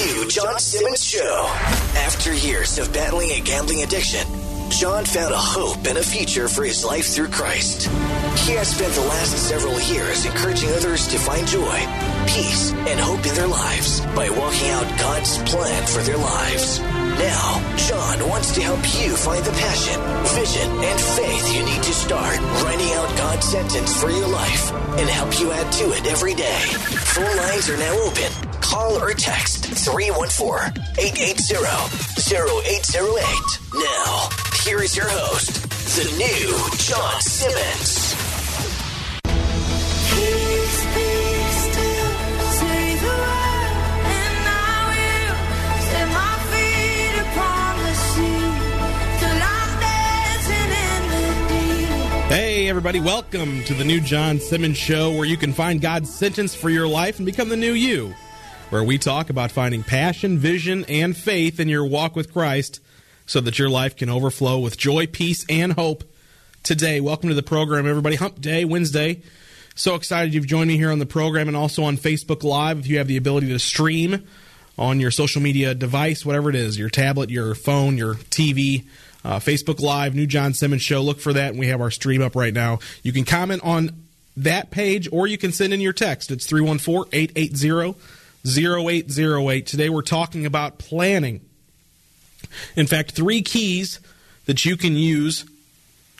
John Simmons Show. After years of battling a gambling addiction, John found a hope and a future for his life through Christ. He has spent the last several years encouraging others to find joy, peace, and hope in their lives by walking out God's plan for their lives. Now, John wants to help you find the passion, vision, and faith you need to start writing out God's sentence for your life and help you add to it every day. Phone lines are now open. Call or text 314-880-0808. Now, here is your host, the new John Simmons. Hey, everybody, welcome to the new John Simmons Show, where you can find God's sentence for your life and become the new you. Where we talk about finding passion, vision, and faith in your walk with Christ so that your life can overflow with joy, peace, and hope. Today, welcome to the program, everybody. Hump Day, Wednesday. So excited you've joined me here on the program and also on Facebook Live if you have the ability to stream on your social media device, whatever it is your tablet, your phone, your TV. Uh, Facebook Live, New John Simmons Show. Look for that, and we have our stream up right now. You can comment on that page, or you can send in your text. It's 314 880 0808. Today we're talking about planning. In fact, three keys that you can use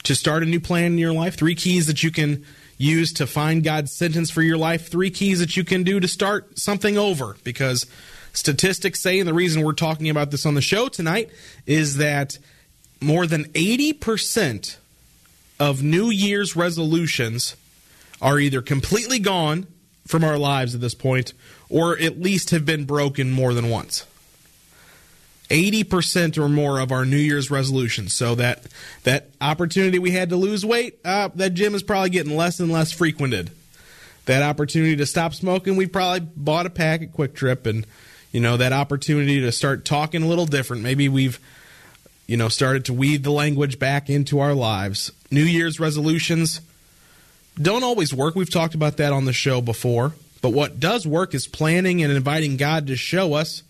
to start a new plan in your life, three keys that you can use to find God's sentence for your life, three keys that you can do to start something over. Because statistics say, and the reason we're talking about this on the show tonight is that more than 80% of New Year's resolutions are either completely gone from our lives at this point or at least have been broken more than once. 80% or more of our New Year's resolutions. So that that opportunity we had to lose weight, uh, that gym is probably getting less and less frequented. That opportunity to stop smoking, we probably bought a pack at QuikTrip, and you know that opportunity to start talking a little different. Maybe we've you know started to weave the language back into our lives. New Year's resolutions don't always work. We've talked about that on the show before. But what does work is planning and inviting God to show us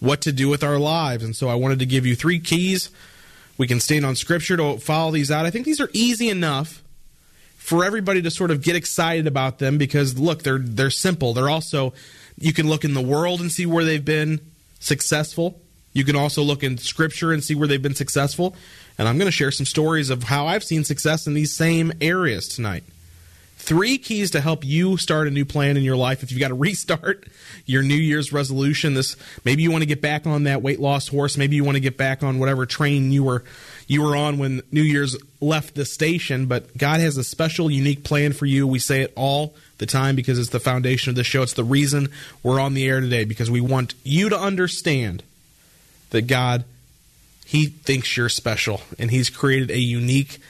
what to do with our lives. And so I wanted to give you three keys. We can stand on scripture to follow these out. I think these are easy enough for everybody to sort of get excited about them because look, they're they're simple. They're also you can look in the world and see where they've been successful. You can also look in scripture and see where they've been successful. And I'm going to share some stories of how I've seen success in these same areas tonight three keys to help you start a new plan in your life. If you've got to restart your new year's resolution this maybe you want to get back on that weight loss horse. Maybe you want to get back on whatever train you were you were on when new year's left the station. But god has a special unique plan for you. We say it all the time because it's the foundation of the show. It's the reason we're on the air today because we want you to understand that god he thinks you're special and he's created a unique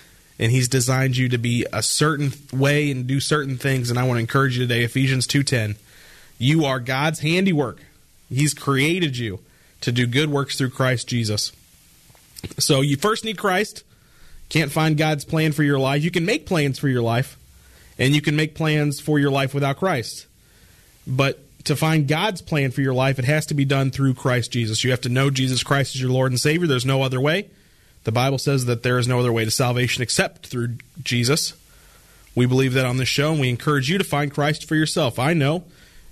and he's designed you to be a certain way and do certain things. And i want to encourage you today ephesians 2.10 you are god's handiwork. He's created you to do good works through christ jesus. So you first need christ. Can't find god's plan for your life. You can make plans for your life and you can make plans for your life without christ. But to find god's plan for your life it has to be done through christ jesus. You have to know jesus christ is your lord and savior. There's no other way the Bible says that there is no other way to salvation except through Jesus. We believe that on this show, and we encourage you to find Christ for yourself. I know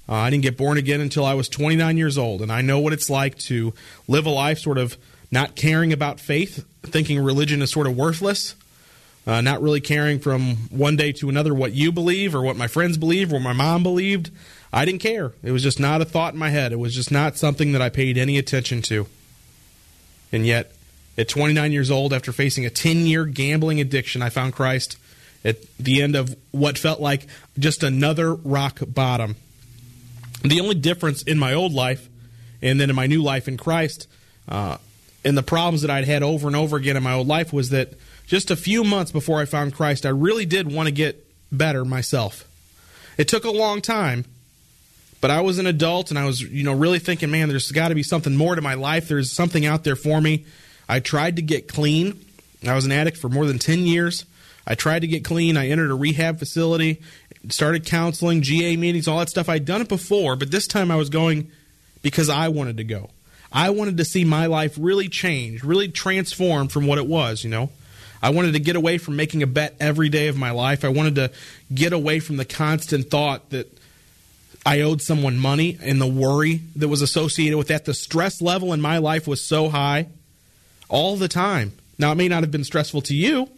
uh, I didn't get born again until I was 29 years old, and I know what it's like to live a life sort of not caring about faith, thinking religion is sort of worthless, uh, not really caring from one day to another what you believe or what my friends believe or my mom believed. I didn't care. It was just not a thought in my head. It was just not something that I paid any attention to. And yet, at 29 years old, after facing a 10 year gambling addiction, I found Christ at the end of what felt like just another rock bottom. The only difference in my old life and then in my new life in Christ, uh, and the problems that I'd had over and over again in my old life was that just a few months before I found Christ, I really did want to get better myself. It took a long time, but I was an adult and I was, you know, really thinking, man, there's got to be something more to my life. There's something out there for me. I tried to get clean. I was an addict for more than 10 years. I tried to get clean. I entered a rehab facility, started counseling, GA meetings, all that stuff. I'd done it before, but this time I was going because I wanted to go. I wanted to see my life really change, really transform from what it was, you know. I wanted to get away from making a bet every day of my life. I wanted to get away from the constant thought that I owed someone money and the worry that was associated with that. The stress level in my life was so high all the time. Now, it may not have been stressful to you,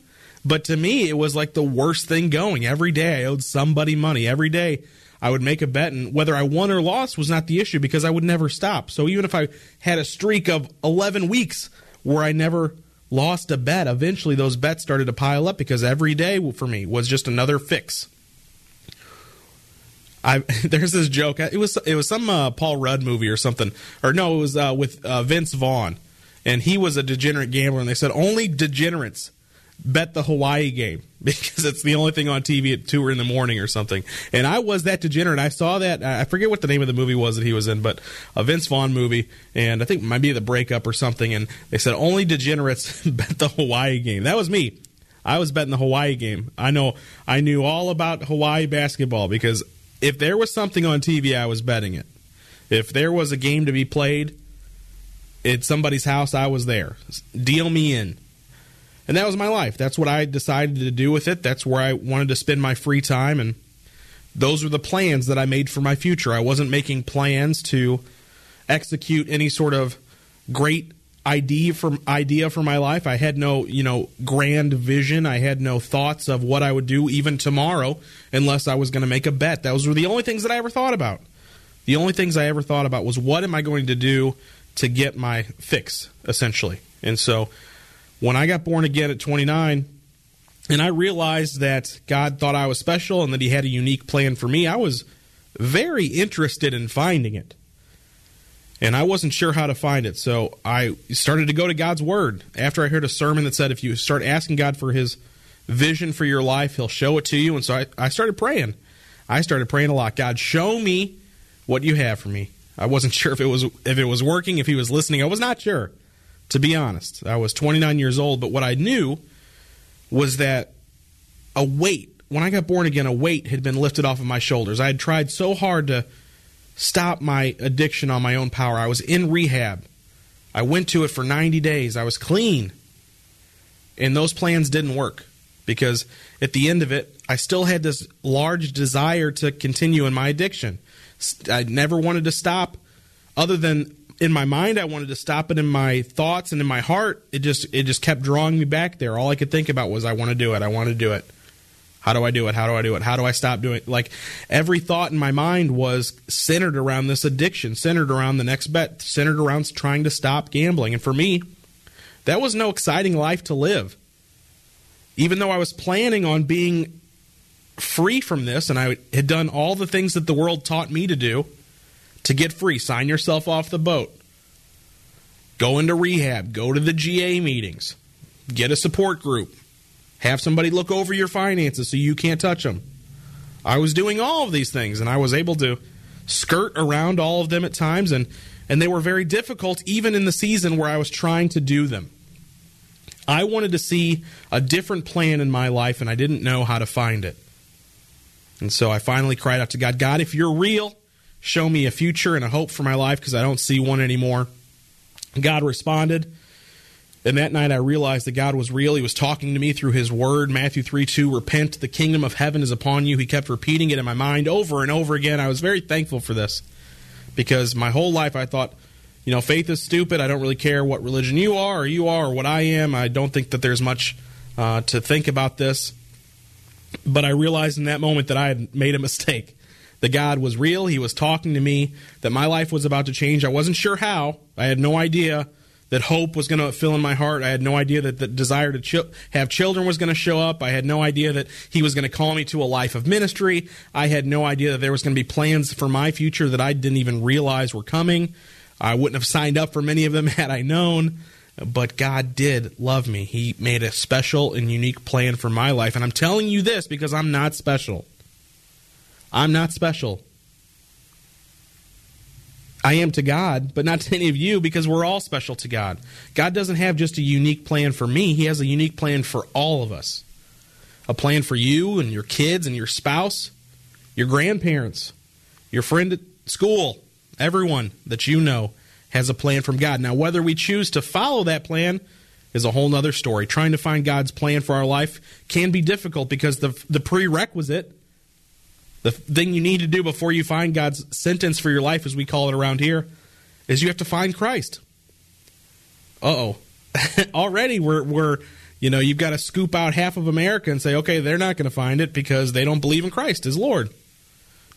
but to me, it was like the worst thing going. Every day I owed somebody money. Every day I would make a bet, and whether I won or lost was not the issue because I would never stop. So even if I had a streak of 11 weeks where I never lost a bet, eventually those bets started to pile up because every day for me was just another fix. I there's this joke. It was it was some uh, Paul Rudd movie or something, or no, it was uh, with uh, Vince Vaughn, and he was a degenerate gambler, and they said only degenerates bet the Hawaii game because it's the only thing on TV at two in the morning or something. And I was that degenerate. I saw that. I forget what the name of the movie was that he was in, but a Vince Vaughn movie, and I think might be the breakup or something. And they said only degenerates bet the Hawaii game. That was me. I was betting the Hawaii game. I know. I knew all about Hawaii basketball because if there was something on TV, I was betting it. If there was a game to be played at somebody's house, I was there. Deal me in. And that was my life. That's what I decided to do with it. That's where I wanted to spend my free time. And those were the plans that I made for my future. I wasn't making plans to execute any sort of great idea idea for my life. I had no, you know, grand vision. I had no thoughts of what I would do even tomorrow unless I was going to make a bet. Those were the only things that I ever thought about. The only things I ever thought about was what am I going to do to get my fix essentially. And so when I got born again at 29 and I realized that God thought I was special and that He had a unique plan for me, I was very interested in finding it. And I wasn't sure how to find it. So I started to go to God's Word after I heard a sermon that said if you start asking God for His vision for your life, He'll show it to you. And so I, I started praying. I started praying a lot. God, show me what you have for me. I wasn't sure if it was if it was working, if he was listening. I was not sure to be honest. I was 29 years old, but what I knew was that a weight, when I got born again, a weight had been lifted off of my shoulders. I had tried so hard to stop my addiction on my own power. I was in rehab. I went to it for 90 days. I was clean. And those plans didn't work because at the end of it, I still had this large desire to continue in my addiction. I never wanted to stop other than in my mind I wanted to stop it in my thoughts and in my heart it just it just kept drawing me back there. All I could think about was I want to do it I want to do it. How do I do it? How do I do it? How do I stop doing it? Like every thought in my mind was centered around this addiction centered around the next bet centered around trying to stop gambling. And for me that was no exciting life to live. Even though I was planning on being free from this and I had done all the things that the world taught me to do to get free. Sign yourself off the boat. Go into rehab. Go to the GA meetings. Get a support group. Have somebody look over your finances so you can't touch them. I was doing all of these things and I was able to skirt around all of them at times and and they were very difficult even in the season where I was trying to do them. I wanted to see a different plan in my life and I didn't know how to find it. And so I finally cried out to God, God, if you're real, show me a future and a hope for my life because I don't see one anymore. God responded. And that night I realized that God was real. He was talking to me through his word, Matthew 3 2, repent, the kingdom of heaven is upon you. He kept repeating it in my mind over and over again. I was very thankful for this because my whole life I thought, you know, faith is stupid. I don't really care what religion you are or you are or what I am. I don't think that there's much uh, to think about this. But I realized in that moment that I had made a mistake that God was real. He was talking to me, that my life was about to change. I wasn't sure how. I had no idea that hope was going to fill in my heart. I had no idea that the desire to ch- have children was going to show up. I had no idea that He was going to call me to a life of ministry. I had no idea that there was going to be plans for my future that I didn't even realize were coming. I wouldn't have signed up for many of them had I known. But God did love me. He made a special and unique plan for my life. And I'm telling you this because I'm not special. I'm not special. I am to God, but not to any of you because we're all special to God. God doesn't have just a unique plan for me, He has a unique plan for all of us. A plan for you and your kids and your spouse, your grandparents, your friend at school, Everyone that you know has a plan from God. Now, whether we choose to follow that plan is a whole nother story. Trying to find God's plan for our life can be difficult because the the prerequisite, the thing you need to do before you find God's sentence for your life, as we call it around here, is you have to find Christ. Uh oh. Already we're we're you know, you've got to scoop out half of America and say, okay, they're not going to find it because they don't believe in Christ as Lord.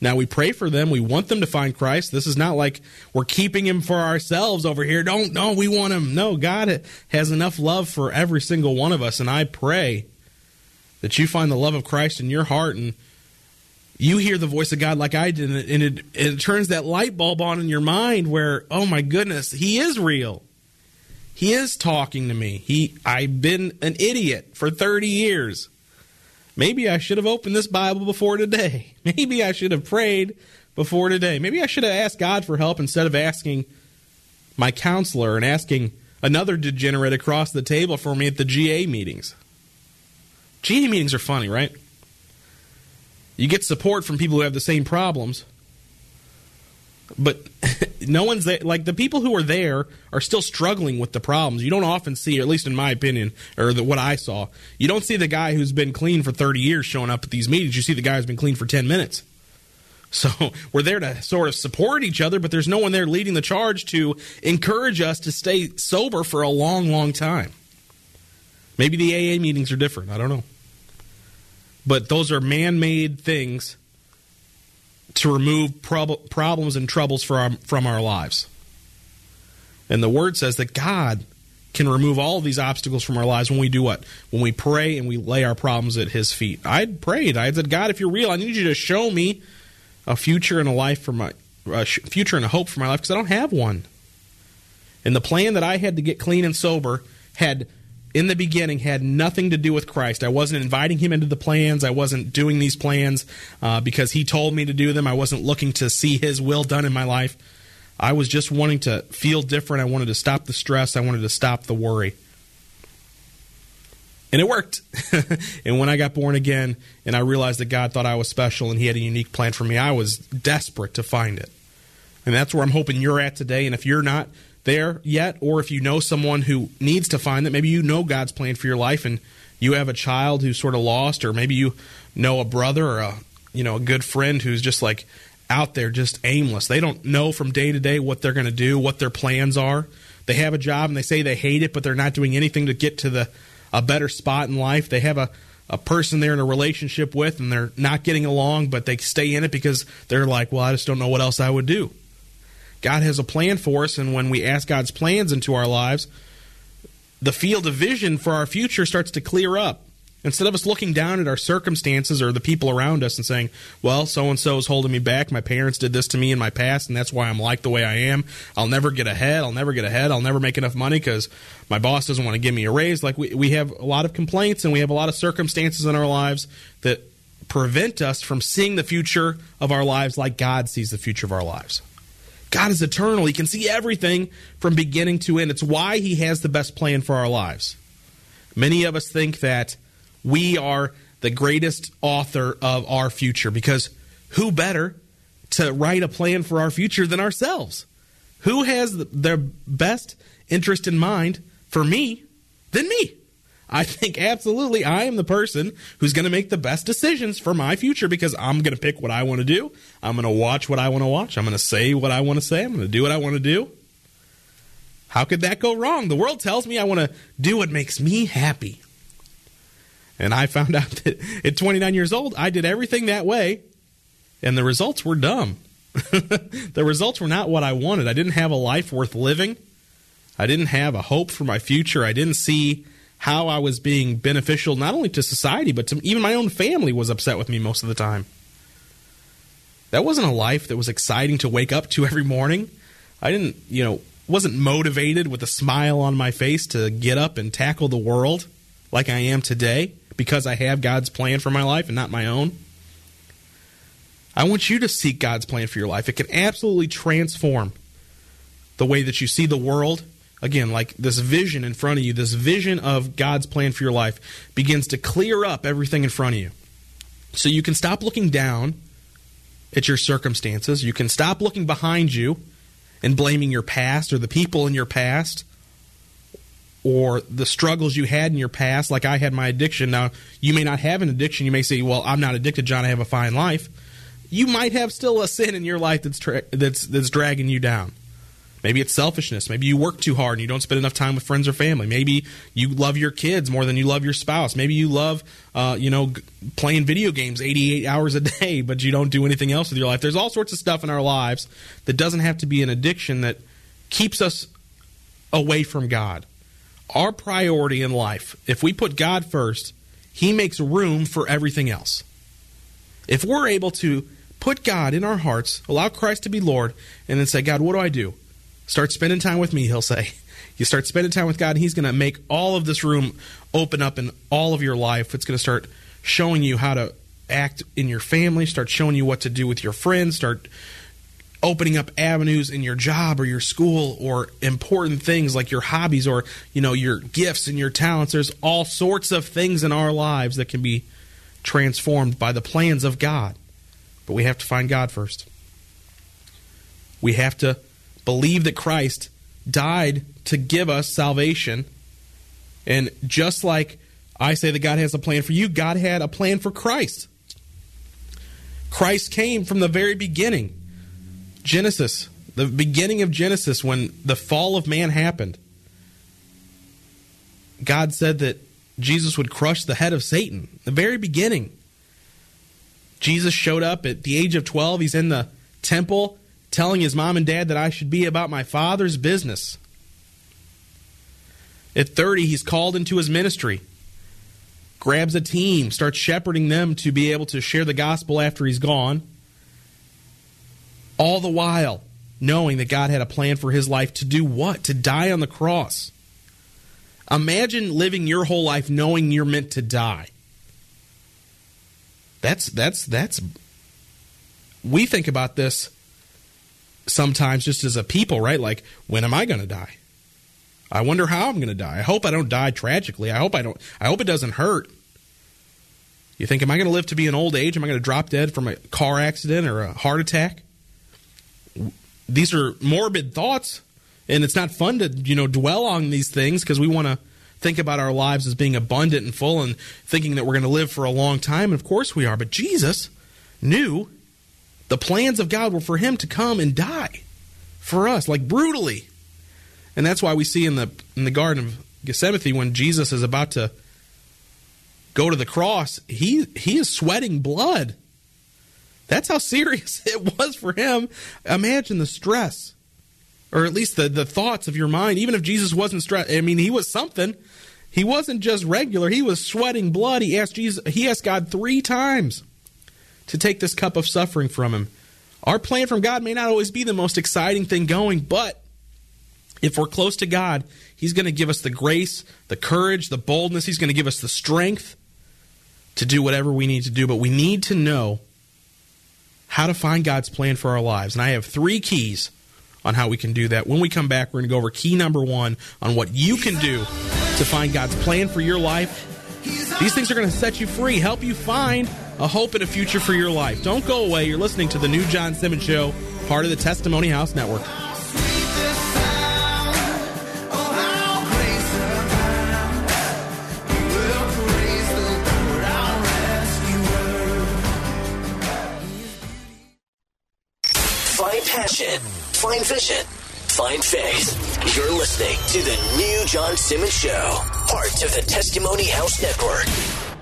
Now we pray for them. We want them to find Christ. This is not like we're keeping him for ourselves over here. Don't, no, we want him. No, God has enough love for every single one of us. And I pray that you find the love of Christ in your heart and you hear the voice of God like I did, and it, it turns that light bulb on in your mind where, oh my goodness, he is real. He is talking to me. He I've been an idiot for 30 years. Maybe I should have opened this Bible before today. Maybe I should have prayed before today. Maybe I should have asked God for help instead of asking my counselor and asking another degenerate across the table for me at the GA meetings. GA meetings are funny, right? You get support from people who have the same problems, but no one's there. Like the people who are there are still struggling with the problems. You don't often see, at least in my opinion, or the, what I saw, you don't see the guy who's been clean for 30 years showing up at these meetings. You see the guy who's been clean for 10 minutes. So we're there to sort of support each other, but there's no one there leading the charge to encourage us to stay sober for a long, long time. Maybe the AA meetings are different. I don't know. But those are man made things to remove prob- problems and troubles from our, from our lives. And the word says that God can remove all these obstacles from our lives when we do what? When we pray and we lay our problems at His feet. I prayed. I said, God, if you're real, I need you to show me a future and a life for my a future and a hope for my life because I don't have one. And the plan that I had to get clean and sober had in the beginning had nothing to do with Christ. I wasn't inviting him into the plans. I wasn't doing these plans uh, because he told me to do them. I wasn't looking to see his will done in my life. I was just wanting to feel different. I wanted to stop the stress. I wanted to stop the worry. And it worked. and when I got born again and I realized that God thought I was special and he had a unique plan for me, I was desperate to find it. And that's where I'm hoping you're at today. And if you're not, there yet, or if you know someone who needs to find that, maybe you know God's plan for your life and you have a child who's sort of lost, or maybe you know a brother or a you know a good friend who's just like out there just aimless. They don't know from day to day what they're going to do, what their plans are. They have a job and they say they hate it, but they're not doing anything to get to the a better spot in life. They have a a person they're in a relationship with and they're not getting along, but they stay in it because they're like, well, I just don't know what else I would do. God has a plan for us, and when we ask God's plans into our lives, the field of vision for our future starts to clear up. Instead of us looking down at our circumstances or the people around us and saying, well, so and so is holding me back. My parents did this to me in my past, and that's why I'm like the way I am. I'll never get ahead. I'll never get ahead. I'll never make enough money because my boss doesn't want to give me a raise. Like, we, we have a lot of complaints and we have a lot of circumstances in our lives that prevent us from seeing the future of our lives like God sees the future of our lives. God is eternal. He can see everything from beginning to end. It's why He has the best plan for our lives. Many of us think that we are the greatest author of our future because who better to write a plan for our future than ourselves? Who has the best interest in mind for me than me? I think absolutely I am the person who's going to make the best decisions for my future because I'm going to pick what I want to do. I'm going to watch what I want to watch. I'm going to say what I want to say. I'm going to do what I want to do. How could that go wrong? The world tells me I want to do what makes me happy. And I found out that at 29 years old, I did everything that way, and the results were dumb. the results were not what I wanted. I didn't have a life worth living. I didn't have a hope for my future. I didn't see how I was being beneficial not only to society but to even my own family was upset with me most of the time. That wasn't a life that was exciting to wake up to every morning. I didn't, you know, wasn't motivated with a smile on my face to get up and tackle the world like I am today because I have God's plan for my life and not my own. I want you to seek God's plan for your life. It can absolutely transform the way that you see the world again, like this vision in front of you, this vision of God's plan for your life begins to clear up everything in front of you. So you can stop looking down at your circumstances. You can stop looking behind you and blaming your past or the people in your past or the struggles you had in your past, like I had my addiction. Now, you may not have an addiction. You may say, "Well, I'm not addicted, John. I have a fine life." You might have still a sin in your life that's tra- that's that's dragging you down. Maybe it's selfishness. Maybe you work too hard and you don't spend enough time with friends or family. Maybe you love your kids more than you love your spouse. Maybe you love, uh, you know, playing video games 88 hours a day, but you don't do anything else with your life. There's all sorts of stuff in our lives that doesn't have to be an addiction that keeps us away from God. Our priority in life, if we put God first, He makes room for everything else. If we're able to put God in our hearts, allow Christ to be Lord, and then say, God, what do I do? Start spending time with me, he'll say. You start spending time with God, and he's going to make all of this room open up in all of your life. It's going to start showing you how to act in your family, start showing you what to do with your friends, start opening up avenues in your job or your school or important things like your hobbies or you know your gifts and your talents there's all sorts of things in our lives that can be transformed by the plans of God but we have to find God first we have to believe that Christ died to give us salvation. And just like I say that God has a plan for you, God had a plan for Christ. Christ came from the very beginning. Genesis, the beginning of Genesis, when the fall of man happened, God said that Jesus would crush the head of Satan. The very beginning. Jesus showed up at the age of 12. He's in the temple telling his mom and dad that I should be about my father's business. At 30, he's called into his ministry, grabs a team, starts shepherding them to be able to share the gospel after he's gone. All the while, knowing that God had a plan for his life to do what? To die on the cross. Imagine living your whole life knowing you're meant to die. That's that's that's we think about this sometimes just as a people, right? Like, when am I going to die? I wonder how I'm going to die. I hope I don't die tragically. I hope I don't. I hope it doesn't hurt. You think, am I going to live to be an old age? Am I going to drop dead from a car accident or a heart attack? These are morbid thoughts, and it's not fun to you know dwell on these things because we want to think about our lives as being abundant and full and thinking that we're going to live for a long time. And of course we are. But Jesus knew the plans of God were for him to come and die for us, like brutally. And that's why we see in the in the Garden of Gethsemane when Jesus is about to go to the cross, he he is sweating blood. That's how serious it was for him. Imagine the stress. Or at least the, the thoughts of your mind. Even if Jesus wasn't stressed, I mean, he was something. He wasn't just regular. He was sweating blood. He asked Jesus. He asked God three times to take this cup of suffering from him. Our plan from God may not always be the most exciting thing going, but if we're close to God, He's going to give us the grace, the courage, the boldness. He's going to give us the strength to do whatever we need to do. But we need to know how to find God's plan for our lives. And I have three keys on how we can do that. When we come back, we're going to go over key number one on what you can do to find God's plan for your life. These things are going to set you free, help you find a hope and a future for your life. Don't go away. You're listening to the new John Simmons Show, part of the Testimony House Network. Find passion. Find vision. Find faith. You're listening to the new John Simmons Show, part of the Testimony House Network.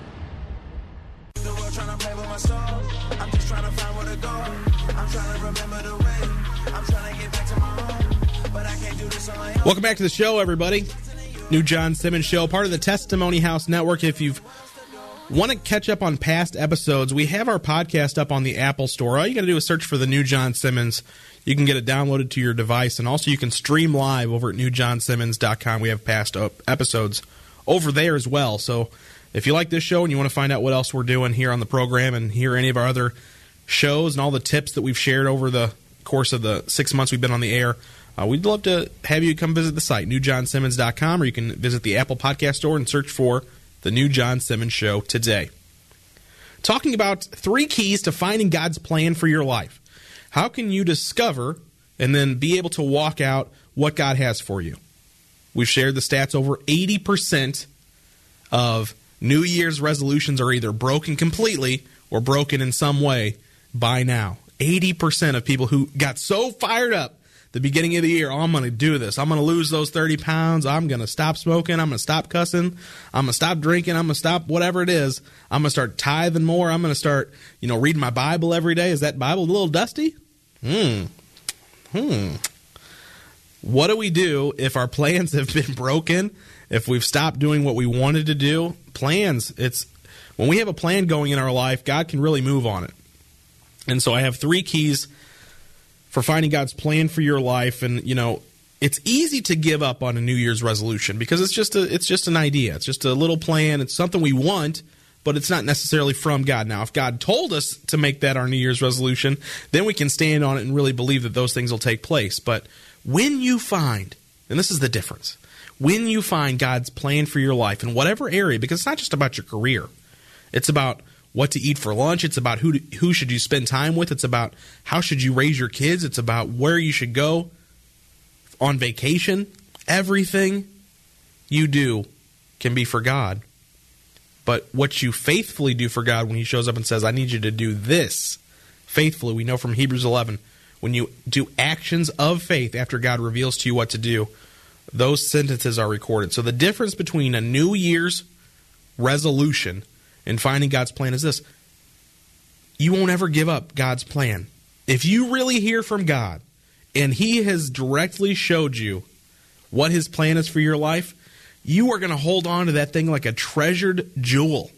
Welcome back to the show, everybody. New John Simmons Show, part of the Testimony House Network. If you've want to catch up on past episodes, we have our podcast up on the Apple Store. All you got to do is search for the New John Simmons. You can get it downloaded to your device, and also you can stream live over at newjohnsimmons.com. We have past episodes over there as well. So if you like this show and you want to find out what else we're doing here on the program and hear any of our other shows and all the tips that we've shared over the course of the six months we've been on the air, uh, we'd love to have you come visit the site, newjohnsimmons.com, or you can visit the Apple Podcast Store and search for The New John Simmons Show today. Talking about three keys to finding God's plan for your life. How can you discover and then be able to walk out what God has for you. We've shared the stats over 80% of New Year's resolutions are either broken completely or broken in some way by now. 80% of people who got so fired up the beginning of the year, oh, I'm going to do this. I'm going to lose those 30 pounds. I'm going to stop smoking. I'm going to stop cussing. I'm going to stop drinking. I'm going to stop whatever it is. I'm going to start tithing more. I'm going to start, you know, reading my Bible every day. Is that Bible a little dusty? Hmm. Hmm. What do we do if our plans have been broken? If we've stopped doing what we wanted to do? Plans, it's when we have a plan going in our life, God can really move on it. And so I have three keys for finding God's plan for your life. And you know it's easy to give up on a new year's resolution because it's just a it's just an idea. It's just a little plan. It's something we want but it's not necessarily from God. Now if God told us to make that our new year's resolution then we can stand on it and really believe that those things will take place. But when you find and this is the difference when you find God's plan for your life in whatever area because it's not just about your career it's about what to eat for lunch. It's about who to, who should you spend time with. It's about how should you raise your kids. It's about where you should go on vacation. Everything you do can be for God. But what you faithfully do for God when He shows up and says, I need you to do this faithfully, we know from Hebrews 11, when you do actions of faith after God reveals to you what to do, those sentences are recorded. So the difference between a New Year's resolution and finding God's plan is this you won't ever give up God's plan. If you really hear from God and He has directly showed you what His plan is for your life, you are going to hold on to that thing like a treasured jewel.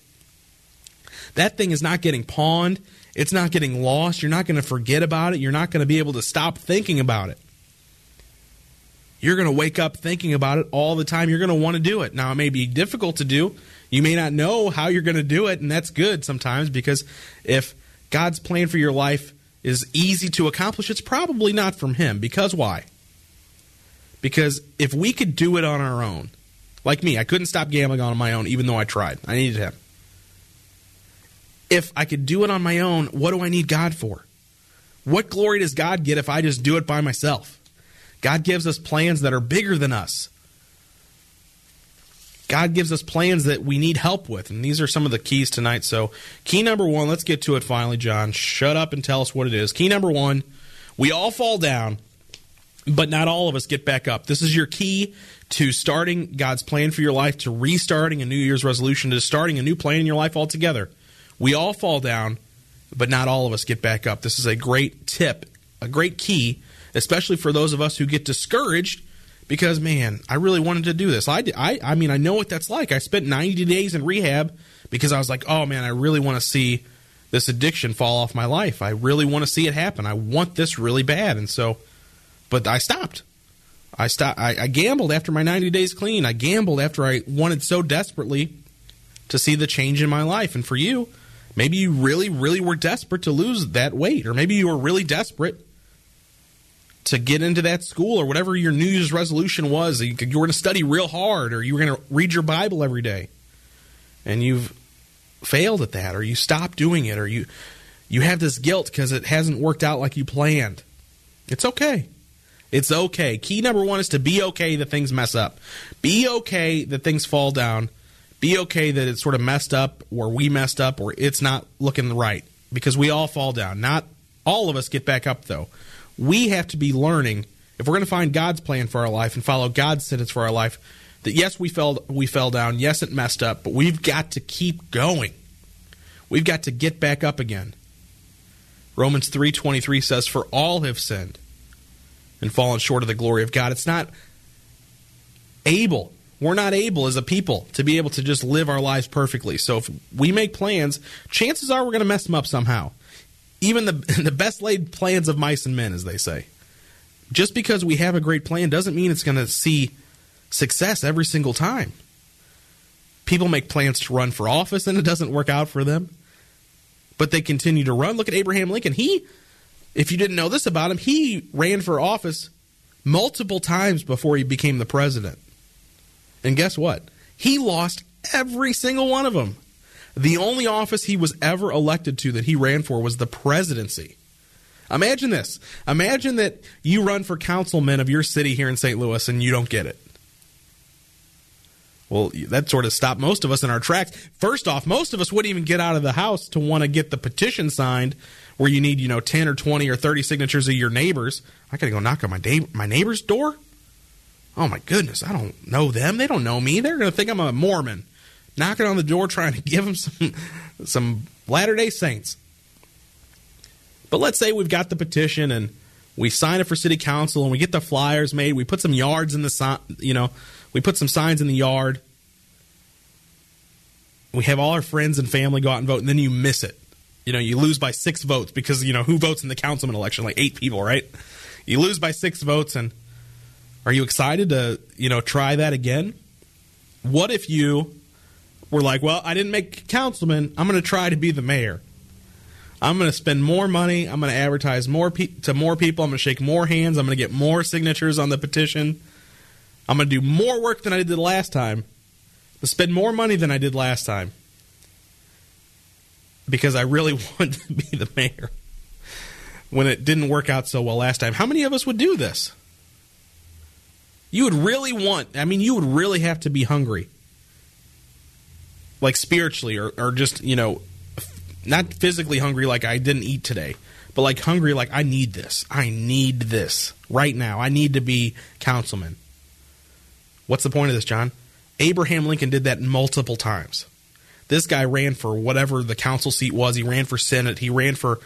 That thing is not getting pawned. It's not getting lost. You're not going to forget about it. You're not going to be able to stop thinking about it. You're going to wake up thinking about it all the time. You're going to want to do it. Now, it may be difficult to do. You may not know how you're going to do it, and that's good sometimes because if God's plan for your life is easy to accomplish, it's probably not from Him. Because why? Because if we could do it on our own, like me, I couldn't stop gambling on my own even though I tried. I needed Him. If I could do it on my own, what do I need God for? What glory does God get if I just do it by myself? God gives us plans that are bigger than us. God gives us plans that we need help with. And these are some of the keys tonight. So, key number one, let's get to it finally, John. Shut up and tell us what it is. Key number one, we all fall down, but not all of us get back up. This is your key to starting God's plan for your life, to restarting a New Year's resolution, to starting a new plan in your life altogether. We all fall down, but not all of us get back up. This is a great tip, a great key, especially for those of us who get discouraged because man, I really wanted to do this. I, I, I mean, I know what that's like. I spent 90 days in rehab because I was like, oh man, I really want to see this addiction fall off my life. I really want to see it happen. I want this really bad, and so, but I stopped. I stopped. I, I gambled after my 90 days clean. I gambled after I wanted so desperately to see the change in my life. And for you, maybe you really, really were desperate to lose that weight, or maybe you were really desperate to get into that school or whatever your New Year's resolution was. You, were going to study real hard or you were going to read your Bible every day. And you've failed at that or you stopped doing it or you you have this guilt because it hasn't worked out like you planned. It's okay. It's okay. Key number one is to be okay that things mess up. Be okay that things fall down. Be okay that it's sort of messed up or we messed up or it's not looking right because we all fall down. Not all of us get back up though we have to be learning if we're going to find God's plan for our life and follow God's sentence for our life. That yes, we fell we fell down. Yes, it messed up, but we've got to keep going. We've got to get back up again. Romans 3:23 says for all have sinned and fallen short of the glory of God. It's not able. We're not able as a people to be able to just live our lives perfectly. So if we make plans, chances are we're going to mess them up somehow even the the best laid plans of mice and men, as they say. Just because we have a great plan doesn't mean it's going to see success every single time. People make plans to run for office and it doesn't work out for them, but they continue to run. Look at Abraham Lincoln. He, if you didn't know this about him, he ran for office multiple times before he became the president. And guess what? He lost every single one of them. The only office he was ever elected to that he ran for was the presidency. Imagine this. Imagine that you run for councilman of your city here in St. Louis and you don't get it. Well, that sort of stopped most of us in our tracks. First off, most of us wouldn't even get out of the house to want to get the petition signed where you need, you know, 10 or 20 or 30 signatures of your neighbors. I got to go knock on my, da- my neighbor's door? Oh my goodness, I don't know them. They don't know me. They're going to think I'm a Mormon. Knocking on the door trying to give them some some Latter-day Saints. But let's say we've got the petition and we sign it for city council and we get the flyers made. We put some yards in the sign, you know, we put some signs in the yard. We have all our friends and family go out and vote, and then you miss it. You know, you lose by six votes because you know who votes in the councilman election? Like eight people, right? You lose by six votes, and are you excited to you know try that again? What if you were like, well, I didn't make councilman. I'm going to try to be the mayor. I'm going to spend more money. I'm going to advertise more pe- to more people. I'm going to shake more hands. I'm going to get more signatures on the petition. I'm going to do more work than I did last time. To spend more money than I did last time. Because I really want to be the mayor. When it didn't work out so well last time. How many of us would do this? You would really want, I mean, you would really have to be hungry. Like spiritually, or, or just, you know, not physically hungry like I didn't eat today, but like hungry like I need this. I need this right now. I need to be councilman. What's the point of this, John? Abraham Lincoln did that multiple times. This guy ran for whatever the council seat was. He ran for Senate. He ran for,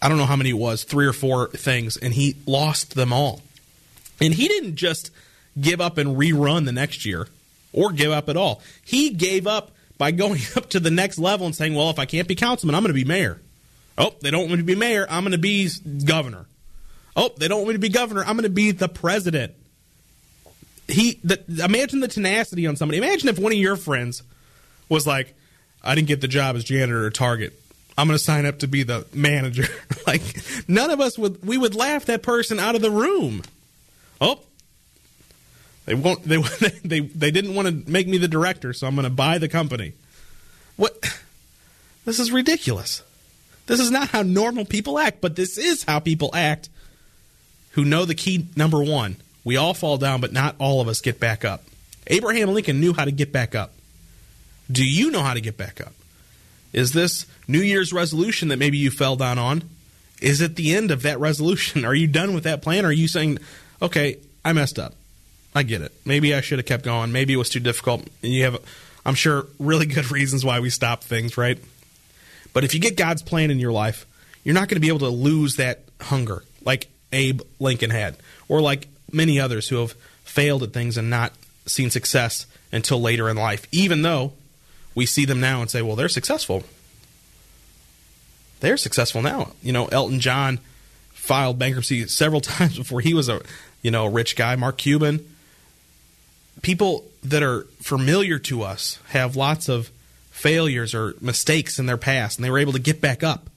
I don't know how many it was, three or four things, and he lost them all. And he didn't just give up and rerun the next year or give up at all. He gave up by going up to the next level and saying, well, if I can't be councilman, I'm going to be mayor. Oh, they don't want me to be mayor. I'm going to be governor. Oh, they don't want me to be governor. I'm going to be the president. He, the, imagine the tenacity on somebody. Imagine if one of your friends was like, I didn't get the job as janitor at Target. I'm going to sign up to be the manager. like, none of us would, we would laugh that person out of the room. Oh, they won't. They they they didn't want to make me the director, so I'm going to buy the company. What? This is ridiculous. This is not how normal people act, but this is how people act who know the key number one. We all fall down, but not all of us get back up. Abraham Lincoln knew how to get back up. Do you know how to get back up? Is this New Year's resolution that maybe you fell down on? Is it the end of that resolution? Are you done with that plan? Or are you saying, okay, I messed up? I get it. Maybe I should have kept going. Maybe it was too difficult. And you have, I'm sure, really good reasons why we stop things, right? But if you get God's plan in your life, you're not going to be able to lose that hunger like Abe Lincoln had, or like many others who have failed at things and not seen success until later in life, even though we see them now and say, well, they're successful. They're successful now. You know, Elton John filed bankruptcy several times before he was a, you know, a rich guy. Mark Cuban. People that are familiar to us have lots of failures or mistakes in their past, and they were able to get back up.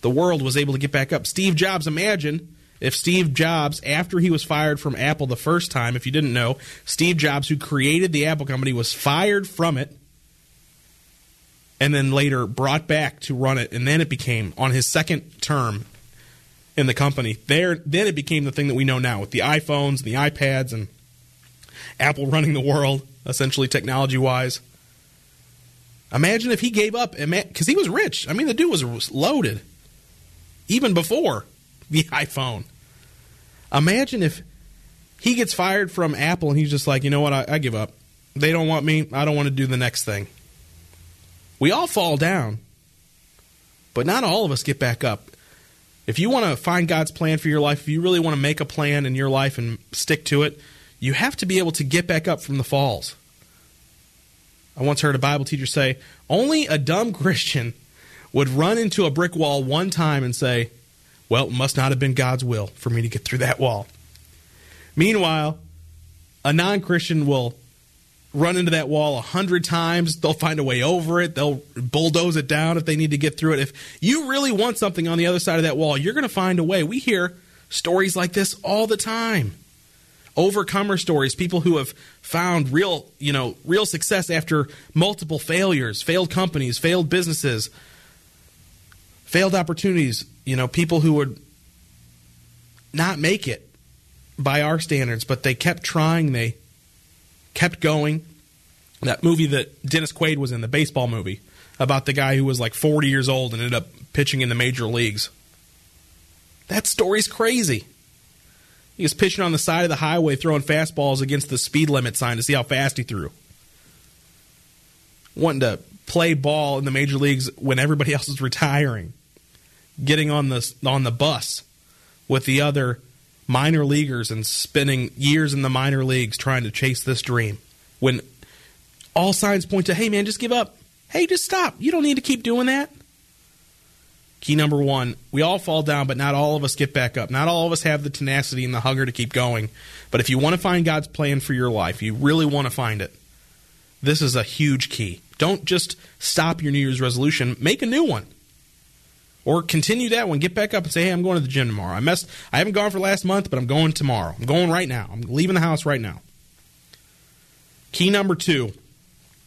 The world was able to get back up. Steve Jobs, imagine if Steve Jobs, after he was fired from Apple the first time, if you didn't know, Steve Jobs, who created the Apple company, was fired from it and then later brought back to run it. And then it became, on his second term in the company, there then it became the thing that we know now with the iPhones, and the iPads, and Apple running the world, essentially technology wise. Imagine if he gave up, because he was rich. I mean, the dude was loaded even before the iPhone. Imagine if he gets fired from Apple and he's just like, you know what, I, I give up. They don't want me. I don't want to do the next thing. We all fall down, but not all of us get back up. If you want to find God's plan for your life, if you really want to make a plan in your life and stick to it, you have to be able to get back up from the falls. I once heard a Bible teacher say, only a dumb Christian would run into a brick wall one time and say, well, it must not have been God's will for me to get through that wall. Meanwhile, a non Christian will run into that wall a hundred times. They'll find a way over it. They'll bulldoze it down if they need to get through it. If you really want something on the other side of that wall, you're going to find a way. We hear stories like this all the time. Overcomer stories, people who have found real, you know, real success after multiple failures, failed companies, failed businesses, failed opportunities, you know, people who would not make it by our standards, but they kept trying, they kept going. That movie that Dennis Quaid was in, the baseball movie, about the guy who was like 40 years old and ended up pitching in the major leagues. That story's crazy. He was pitching on the side of the highway, throwing fastballs against the speed limit sign to see how fast he threw. Wanting to play ball in the major leagues when everybody else is retiring. Getting on the on the bus with the other minor leaguers and spending years in the minor leagues trying to chase this dream. When all signs point to, hey man, just give up. Hey, just stop. You don't need to keep doing that. Key number one we all fall down, but not all of us get back up. Not all of us have the tenacity and the hunger to keep going. But if you want to find God's plan for your life, you really want to find it, this is a huge key. Don't just stop your New Year's resolution, make a new one. Or continue that one, get back up and say, hey, I'm going to the gym tomorrow. I messed I haven't gone for last month, but I'm going tomorrow. I'm going right now. I'm leaving the house right now. Key number two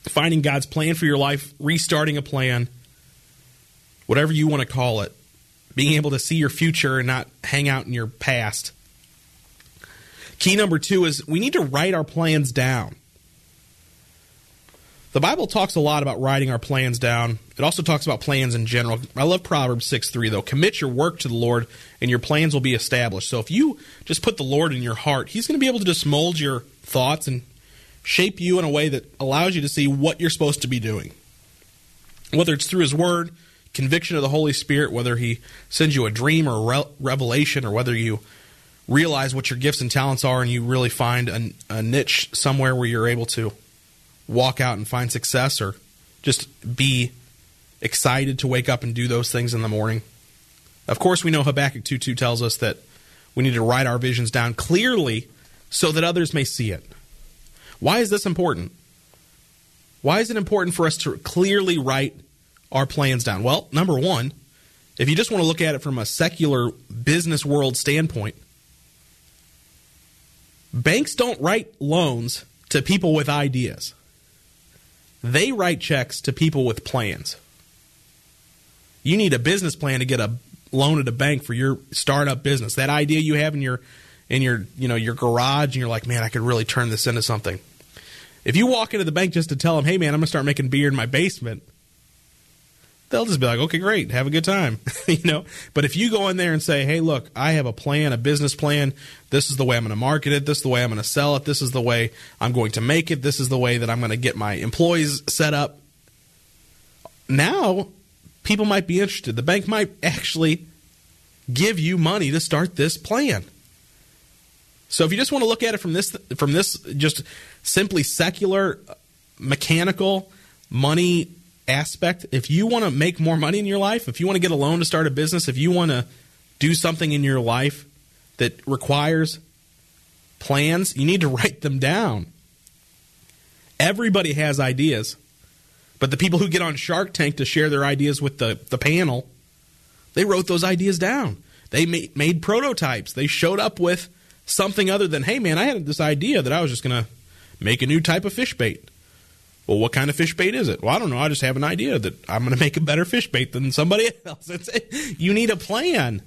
finding God's plan for your life, restarting a plan, whatever you want to call it, being mm-hmm. able to see your future and not hang out in your past. Key number two is we need to write our plans down. The Bible talks a lot about writing our plans down. It also talks about plans in general. I love Proverbs 6 3, though. Commit your work to the Lord, and your plans will be established. So if you just put the Lord in your heart, He's going to be able to just mold your thoughts and shape you in a way that allows you to see what you're supposed to be doing. Whether it's through His Word, conviction of the Holy Spirit, whether He sends you a dream or re- revelation, or whether you realize what your gifts and talents are and you really find a, a niche somewhere where you're able to walk out and find success or just be excited to wake up and do those things in the morning. Of course, we know Habakkuk 2 2 tells us that we need to write our visions down clearly so that others may see it. Why is this important? Why is it important for us to clearly write our plans down? Well, number one, if you just want to look at it from a secular business world standpoint, banks don't write loans to people with ideas. They write checks to people with plans. You need a business plan to get a loan at a bank for your startup business. That idea you have in your in your you know your garage and you're like, man, I could really turn this into something. If you walk into the bank just to tell them, hey man, I'm gonna start making beer in my basement, they'll just be like, okay, great, have a good time, you know. But if you go in there and say, hey, look, I have a plan, a business plan. This is the way I'm going to market it. This is the way I'm going to sell it. This is the way I'm going to make it. This is the way that I'm going to get my employees set up. Now, people might be interested. The bank might actually give you money to start this plan. So if you just want to look at it from this from this just simply secular mechanical money aspect, if you want to make more money in your life, if you want to get a loan to start a business, if you want to do something in your life that requires plans, you need to write them down. Everybody has ideas, but the people who get on Shark Tank to share their ideas with the, the panel, they wrote those ideas down. They made, made prototypes. They showed up with something other than, hey man, I had this idea that I was just going to make a new type of fish bait. Well, what kind of fish bait is it? Well, I don't know. I just have an idea that I'm going to make a better fish bait than somebody else. You need a plan.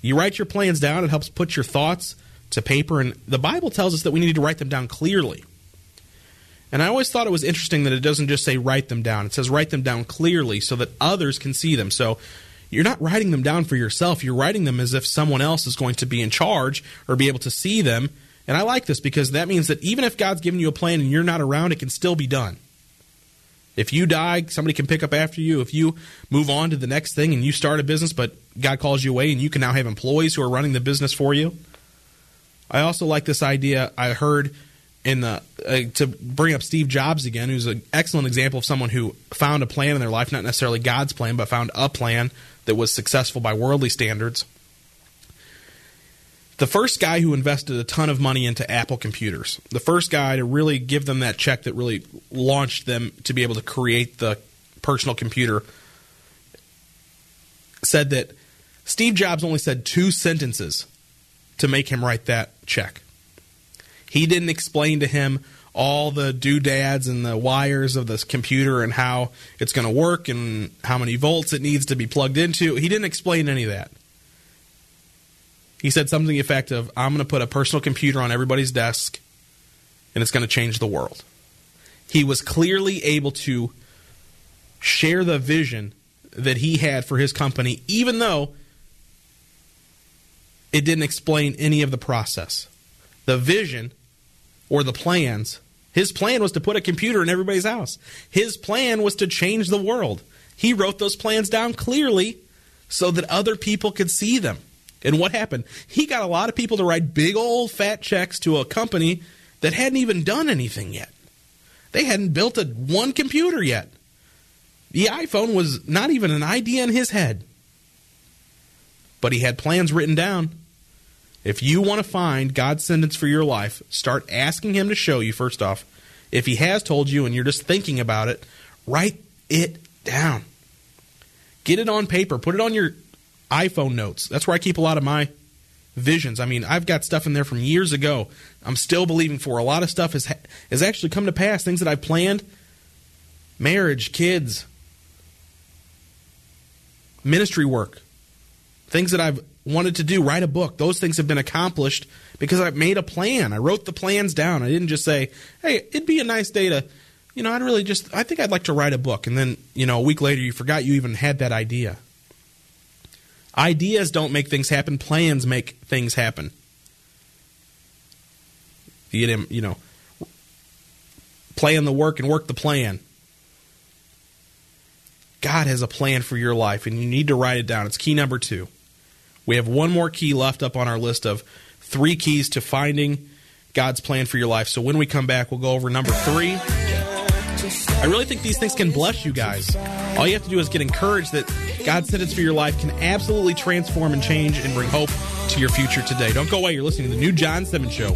You write your plans down. It helps put your thoughts to paper. And the Bible tells us that we need to write them down clearly. And I always thought it was interesting that it doesn't just say write them down. It says write them down clearly so that others can see them. So you're not writing them down for yourself. You're writing them as if someone else is going to be in charge or be able to see them. And I like this because that means that even if God's given you a plan and you're not around, it can still be done. If you die, somebody can pick up after you. If you move on to the next thing and you start a business, but God calls you away and you can now have employees who are running the business for you. I also like this idea I heard in the uh, to bring up Steve Jobs again, who's an excellent example of someone who found a plan in their life, not necessarily God's plan, but found a plan that was successful by worldly standards. The first guy who invested a ton of money into Apple computers, the first guy to really give them that check that really launched them to be able to create the personal computer, said that Steve Jobs only said two sentences to make him write that check. He didn't explain to him all the doodads and the wires of this computer and how it's going to work and how many volts it needs to be plugged into. He didn't explain any of that. He said something to the effect of, I'm going to put a personal computer on everybody's desk and it's going to change the world. He was clearly able to share the vision that he had for his company, even though it didn't explain any of the process. The vision or the plans, his plan was to put a computer in everybody's house. His plan was to change the world. He wrote those plans down clearly so that other people could see them. And what happened? He got a lot of people to write big old fat checks to a company that hadn't even done anything yet. They hadn't built a one computer yet. The iPhone was not even an idea in his head. But he had plans written down. If you want to find God's sentence for your life, start asking him to show you first off. If he has told you and you're just thinking about it, write it down. Get it on paper, put it on your iPhone notes. That's where I keep a lot of my visions. I mean, I've got stuff in there from years ago. I'm still believing for. A lot of stuff has has actually come to pass. Things that I've planned, marriage, kids, ministry work, things that I've wanted to do, write a book. Those things have been accomplished because I've made a plan. I wrote the plans down. I didn't just say, "Hey, it'd be a nice day to." You know, I'd really just, I think I'd like to write a book. And then, you know, a week later, you forgot you even had that idea. Ideas don't make things happen. Plans make things happen. You you know, plan the work and work the plan. God has a plan for your life, and you need to write it down. It's key number two. We have one more key left up on our list of three keys to finding God's plan for your life. So when we come back, we'll go over number three. I really think these things can bless you guys. All you have to do is get encouraged that God's sentence for your life can absolutely transform and change and bring hope to your future today. Don't go away. You're listening to the new John Simmons Show.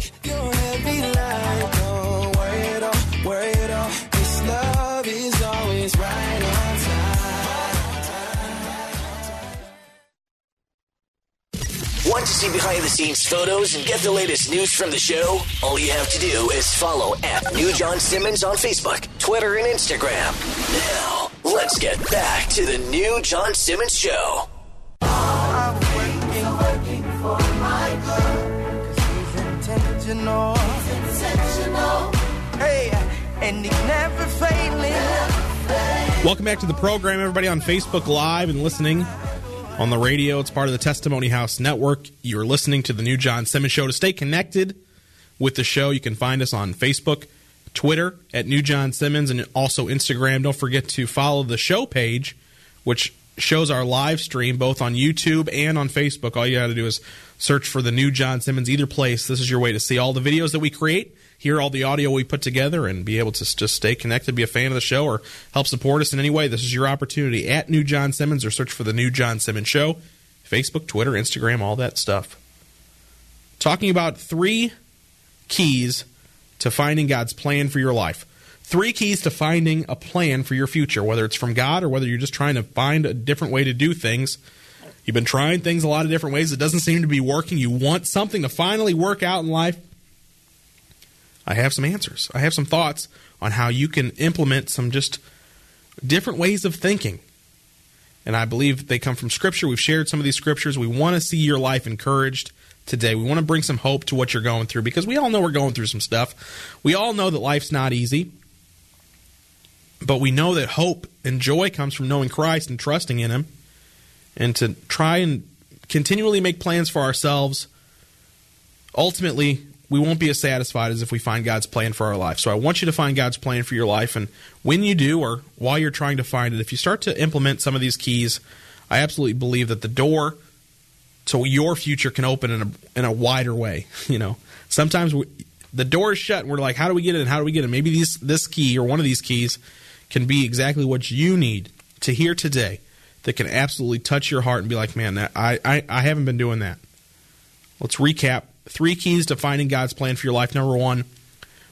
Want to see behind the scenes photos and get the latest news from the show? All you have to do is follow at New John Simmons on Facebook, Twitter, and Instagram. Now, let's get back to the New John Simmons Show. I'm working, working for my good. He's intentional. He's intentional. Hey, and he's never failing. Welcome back to the program, everybody on Facebook Live and listening on the radio. It's part of the Testimony House Network. You're listening to the new John Simmons Show. To stay connected with the show, you can find us on Facebook, Twitter at New John Simmons, and also Instagram. Don't forget to follow the show page, which shows our live stream both on YouTube and on Facebook. All you got to do is search for the new John Simmons, either place. This is your way to see all the videos that we create, hear all the audio we put together, and be able to just stay connected, be a fan of the show, or help support us in any way. This is your opportunity at New John Simmons, or search for the new John Simmons Show. Facebook, Twitter, Instagram, all that stuff. Talking about three keys to finding God's plan for your life. Three keys to finding a plan for your future, whether it's from God or whether you're just trying to find a different way to do things. You've been trying things a lot of different ways. It doesn't seem to be working. You want something to finally work out in life. I have some answers. I have some thoughts on how you can implement some just different ways of thinking. And I believe they come from Scripture. We've shared some of these Scriptures. We want to see your life encouraged today. We want to bring some hope to what you're going through because we all know we're going through some stuff. We all know that life's not easy. But we know that hope and joy comes from knowing Christ and trusting in Him and to try and continually make plans for ourselves. Ultimately, we won't be as satisfied as if we find God's plan for our life. So I want you to find God's plan for your life. And when you do, or while you're trying to find it, if you start to implement some of these keys, I absolutely believe that the door to your future can open in a, in a wider way. You know, sometimes we, the door is shut and we're like, how do we get in? How do we get in? Maybe these, this key or one of these keys can be exactly what you need to hear today that can absolutely touch your heart and be like, man, that, I, I, I haven't been doing that. Let's recap three keys to finding God's plan for your life. Number one,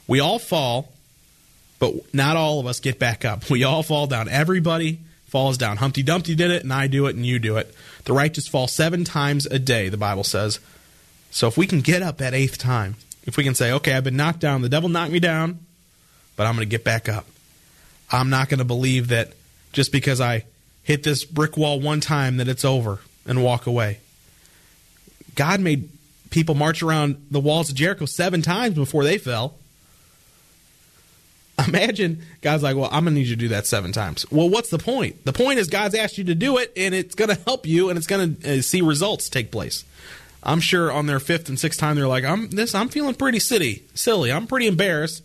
we all fall, but not all of us get back up. We all fall down. Everybody falls down. Humpty Dumpty did it, and I do it, and you do it. The righteous fall seven times a day, the Bible says. So if we can get up that eighth time, if we can say, okay, I've been knocked down, the devil knocked me down, but I'm going to get back up. I'm not going to believe that just because I hit this brick wall one time that it's over and walk away. God made people march around the walls of Jericho seven times before they fell. Imagine God's like, well, I'm going to need you to do that seven times. Well, what's the point? The point is God's asked you to do it, and it's going to help you, and it's going to uh, see results take place. I'm sure on their fifth and sixth time, they're like, I'm this. I'm feeling pretty silly. Silly. I'm pretty embarrassed.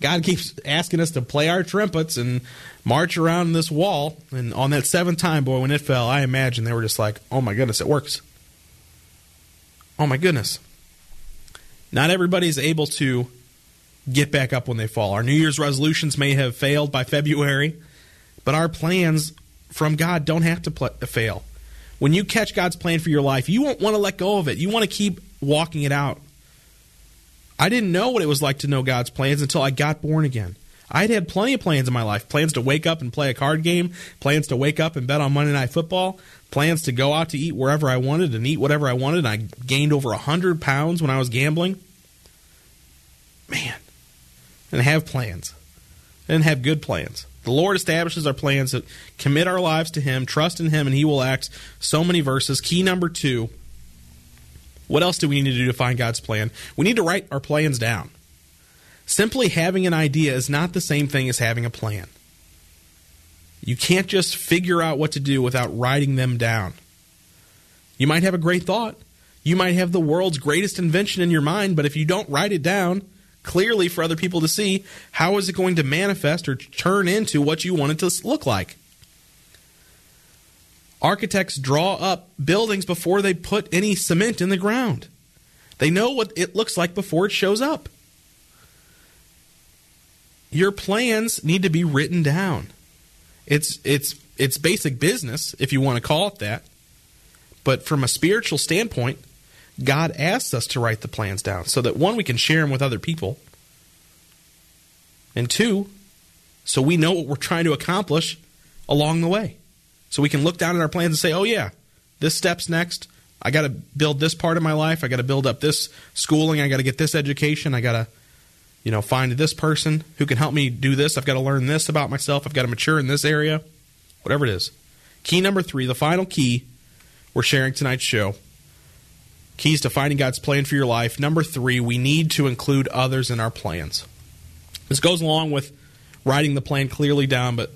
God keeps asking us to play our trumpets and march around this wall. And on that seventh time, boy, when it fell, I imagine they were just like, "Oh my goodness, it works." Oh my goodness. Not everybody's able to get back up when they fall. Our New Year's resolutions may have failed by February, but our plans from God don't have to pl- fail. When you catch God's plan for your life, you won't want to let go of it. You want to keep walking it out. I didn't know what it was like to know God's plans until I got born again. I'd had plenty of plans in my life plans to wake up and play a card game, plans to wake up and bet on Monday Night Football, plans to go out to eat wherever I wanted and eat whatever I wanted. And I gained over 100 pounds when I was gambling. Man, and have plans and have good plans. The Lord establishes our plans that commit our lives to Him, trust in Him, and He will act. So many verses. Key number two. What else do we need to do to find God's plan? We need to write our plans down. Simply having an idea is not the same thing as having a plan. You can't just figure out what to do without writing them down. You might have a great thought. You might have the world's greatest invention in your mind, but if you don't write it down clearly for other people to see, how is it going to manifest or turn into what you want it to look like? Architects draw up buildings before they put any cement in the ground. They know what it looks like before it shows up. Your plans need to be written down. It's it's it's basic business if you want to call it that. But from a spiritual standpoint, God asks us to write the plans down so that one we can share them with other people. And two, so we know what we're trying to accomplish along the way. So we can look down at our plans and say, "Oh yeah, this step's next. I got to build this part of my life. I got to build up this schooling. I got to get this education. I got to you know, find this person who can help me do this. I've got to learn this about myself. I've got to mature in this area. Whatever it is. Key number three, the final key we're sharing tonight's show. Keys to finding God's plan for your life. Number three, we need to include others in our plans. This goes along with writing the plan clearly down, but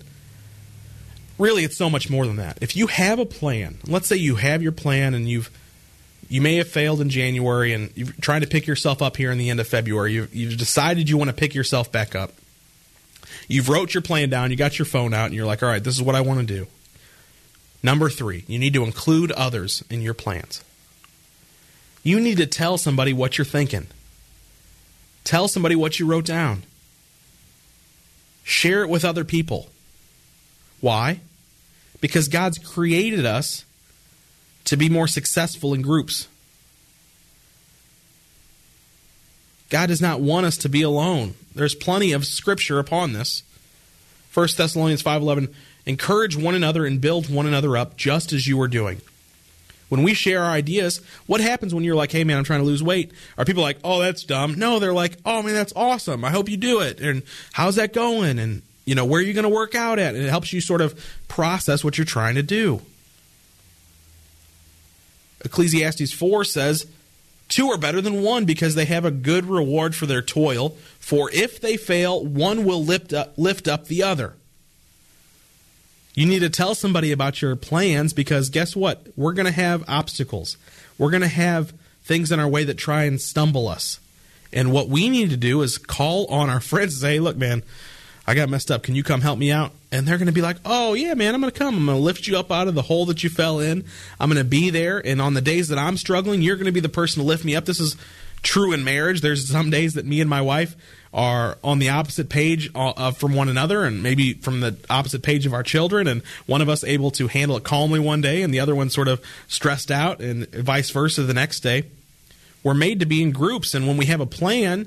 really it's so much more than that. If you have a plan, let's say you have your plan and you've you may have failed in January and you're trying to pick yourself up here in the end of February. You've, you've decided you want to pick yourself back up. You've wrote your plan down, you got your phone out, and you're like, all right, this is what I want to do. Number three, you need to include others in your plans. You need to tell somebody what you're thinking. Tell somebody what you wrote down. Share it with other people. Why? Because God's created us to be more successful in groups. God does not want us to be alone. There's plenty of scripture upon this. 1 Thessalonians 5:11 encourage one another and build one another up just as you are doing. When we share our ideas, what happens when you're like, "Hey man, I'm trying to lose weight?" Are people like, "Oh, that's dumb?" No, they're like, "Oh man, that's awesome. I hope you do it." And how's that going? And you know, where are you going to work out at? And it helps you sort of process what you're trying to do. Ecclesiastes 4 says, Two are better than one because they have a good reward for their toil. For if they fail, one will lift up, lift up the other. You need to tell somebody about your plans because guess what? We're going to have obstacles. We're going to have things in our way that try and stumble us. And what we need to do is call on our friends and say, hey, look, man, I got messed up. Can you come help me out? And they're going to be like, oh, yeah, man, I'm going to come. I'm going to lift you up out of the hole that you fell in. I'm going to be there. And on the days that I'm struggling, you're going to be the person to lift me up. This is true in marriage. There's some days that me and my wife are on the opposite page uh, from one another and maybe from the opposite page of our children and one of us able to handle it calmly one day and the other one sort of stressed out and vice versa the next day we're made to be in groups and when we have a plan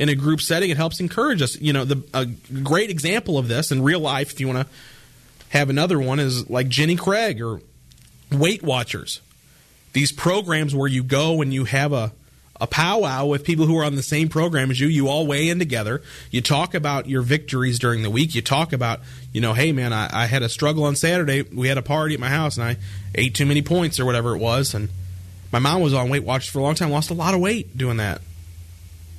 in a group setting. It helps encourage us. You know, the a great example of this in real life, if you want to have another one, is like Jenny Craig or Weight Watchers. These programs where you go and you have a a powwow with people who are on the same program as you. You all weigh in together. You talk about your victories during the week. You talk about, you know, hey man, I, I had a struggle on Saturday. We had a party at my house and I ate too many points or whatever it was. And my mom was on Weight Watchers for a long time, lost a lot of weight doing that.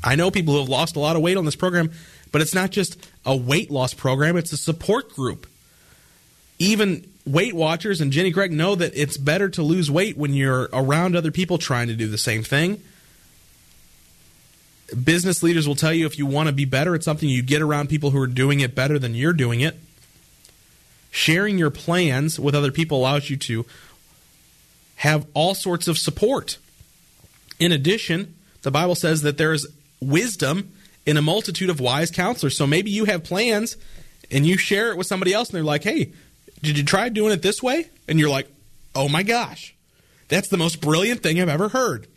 I know people who have lost a lot of weight on this program, but it's not just a weight loss program, it's a support group. Even Weight Watchers and Jenny Craig know that it's better to lose weight when you're around other people trying to do the same thing business leaders will tell you if you want to be better at something, you get around people who are doing it better than you're doing it. Sharing your plans with other people allows you to have all sorts of support. In addition, the Bible says that there's wisdom in a multitude of wise counselors. So maybe you have plans and you share it with somebody else and they're like, hey, did you try doing it this way? And you're like, oh my gosh, that's the most brilliant thing I've ever heard.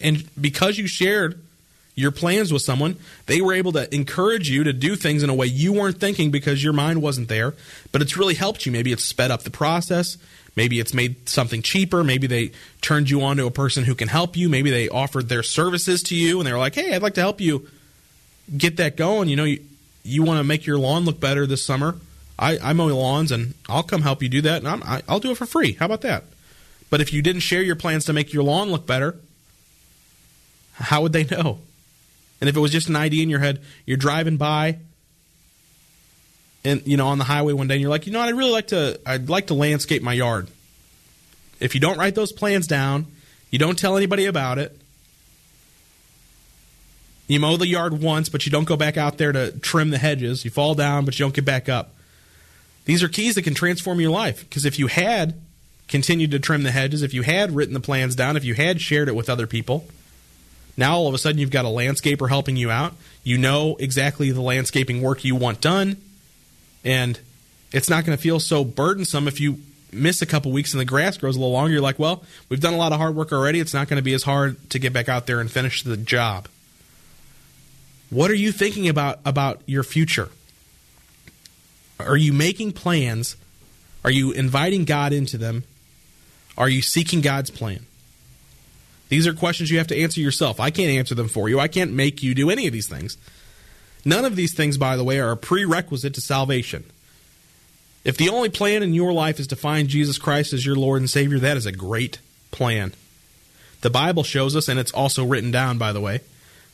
And because you shared your plans with someone, they were able to encourage you to do things in a way you weren't thinking because your mind wasn't there, but it's really helped you. Maybe it's sped up the process. Maybe it's made something cheaper. Maybe they turned you on to a person who can help you. Maybe they offered their services to you and they were like, hey, I'd like to help you get that going. You know, you, you want to make your lawn look better this summer. I, I mow lawns and I'll come help you do that and I'm, I, I'll do it for free. How about that? But if you didn't share your plans to make your lawn look better, how would they know? And if it was just an idea in your head, you're driving by and you know on the highway one day and you're like, "You know what? I'd really like to I'd like to landscape my yard." If you don't write those plans down, you don't tell anybody about it. You mow the yard once, but you don't go back out there to trim the hedges. You fall down, but you don't get back up. These are keys that can transform your life because if you had continued to trim the hedges, if you had written the plans down, if you had shared it with other people, now all of a sudden you've got a landscaper helping you out. You know exactly the landscaping work you want done, and it's not going to feel so burdensome if you miss a couple weeks and the grass grows a little longer. You're like, well, we've done a lot of hard work already. It's not going to be as hard to get back out there and finish the job. What are you thinking about about your future? Are you making plans? Are you inviting God into them? Are you seeking God's plan? These are questions you have to answer yourself. I can't answer them for you. I can't make you do any of these things. None of these things, by the way, are a prerequisite to salvation. If the only plan in your life is to find Jesus Christ as your Lord and Savior, that is a great plan. The Bible shows us, and it's also written down, by the way,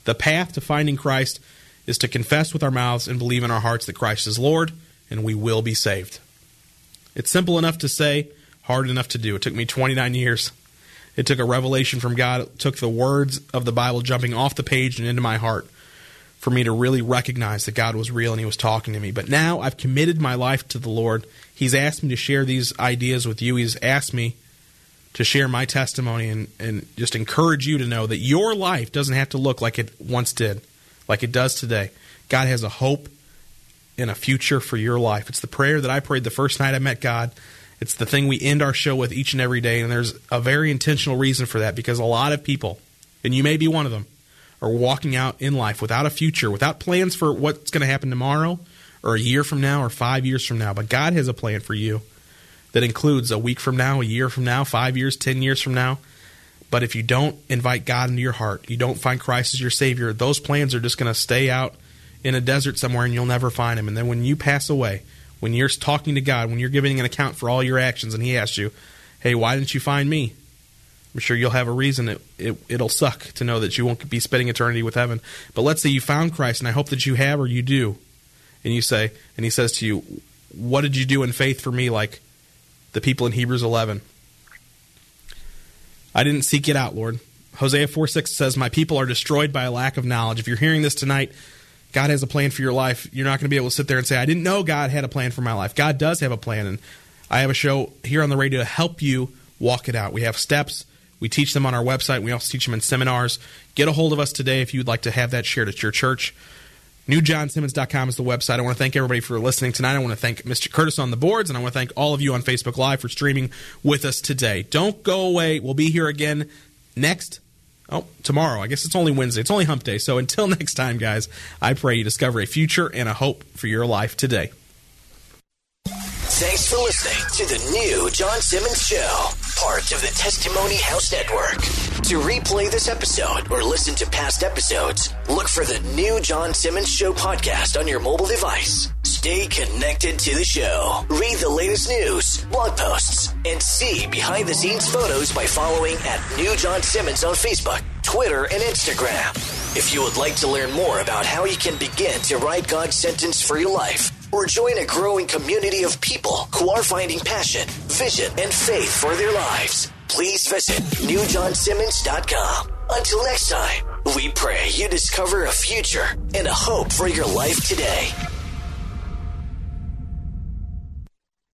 the path to finding Christ is to confess with our mouths and believe in our hearts that Christ is Lord, and we will be saved. It's simple enough to say, hard enough to do. It took me 29 years. It took a revelation from God. It took the words of the Bible jumping off the page and into my heart for me to really recognize that God was real and He was talking to me. But now I've committed my life to the Lord. He's asked me to share these ideas with you. He's asked me to share my testimony and, and just encourage you to know that your life doesn't have to look like it once did, like it does today. God has a hope and a future for your life. It's the prayer that I prayed the first night I met God. It's the thing we end our show with each and every day, and there's a very intentional reason for that because a lot of people, and you may be one of them, are walking out in life without a future, without plans for what's going to happen tomorrow, or a year from now, or five years from now. But God has a plan for you that includes a week from now, a year from now, five years, ten years from now. But if you don't invite God into your heart, you don't find Christ as your Savior, those plans are just going to stay out in a desert somewhere and you'll never find Him. And then when you pass away, when you're talking to God, when you're giving an account for all your actions, and He asks you, "Hey, why didn't you find me?" I'm sure you'll have a reason. It, it it'll suck to know that you won't be spending eternity with heaven. But let's say you found Christ, and I hope that you have or you do, and you say, and He says to you, "What did you do in faith for me?" Like the people in Hebrews 11. I didn't seek it out, Lord. Hosea 4 6 says, My people are destroyed by a lack of knowledge. If you're hearing this tonight, God has a plan for your life. You're not going to be able to sit there and say, I didn't know God had a plan for my life. God does have a plan. And I have a show here on the radio to help you walk it out. We have steps. We teach them on our website. We also teach them in seminars. Get a hold of us today if you'd like to have that shared at your church. NewJohnSimmons.com is the website. I want to thank everybody for listening tonight. I want to thank Mr. Curtis on the boards, and I want to thank all of you on Facebook Live for streaming with us today. Don't go away. We'll be here again next Oh, tomorrow. I guess it's only Wednesday. It's only hump day. So until next time, guys, I pray you discover a future and a hope for your life today. Thanks for listening to the new John Simmons Show. part of the Testimony House Network. To replay this episode or listen to past episodes, look for the new John Simmons Show podcast on your mobile device. Stay connected to the show. Read the latest news, blog posts, and see behind the scenes photos by following at New John Simmons on Facebook, Twitter, and Instagram. If you would like to learn more about how you can begin to write God's sentence for your life, or join a growing community of people who are finding passion, vision, and faith for their lives, please visit newjohnsimmons.com. Until next time, we pray you discover a future and a hope for your life today.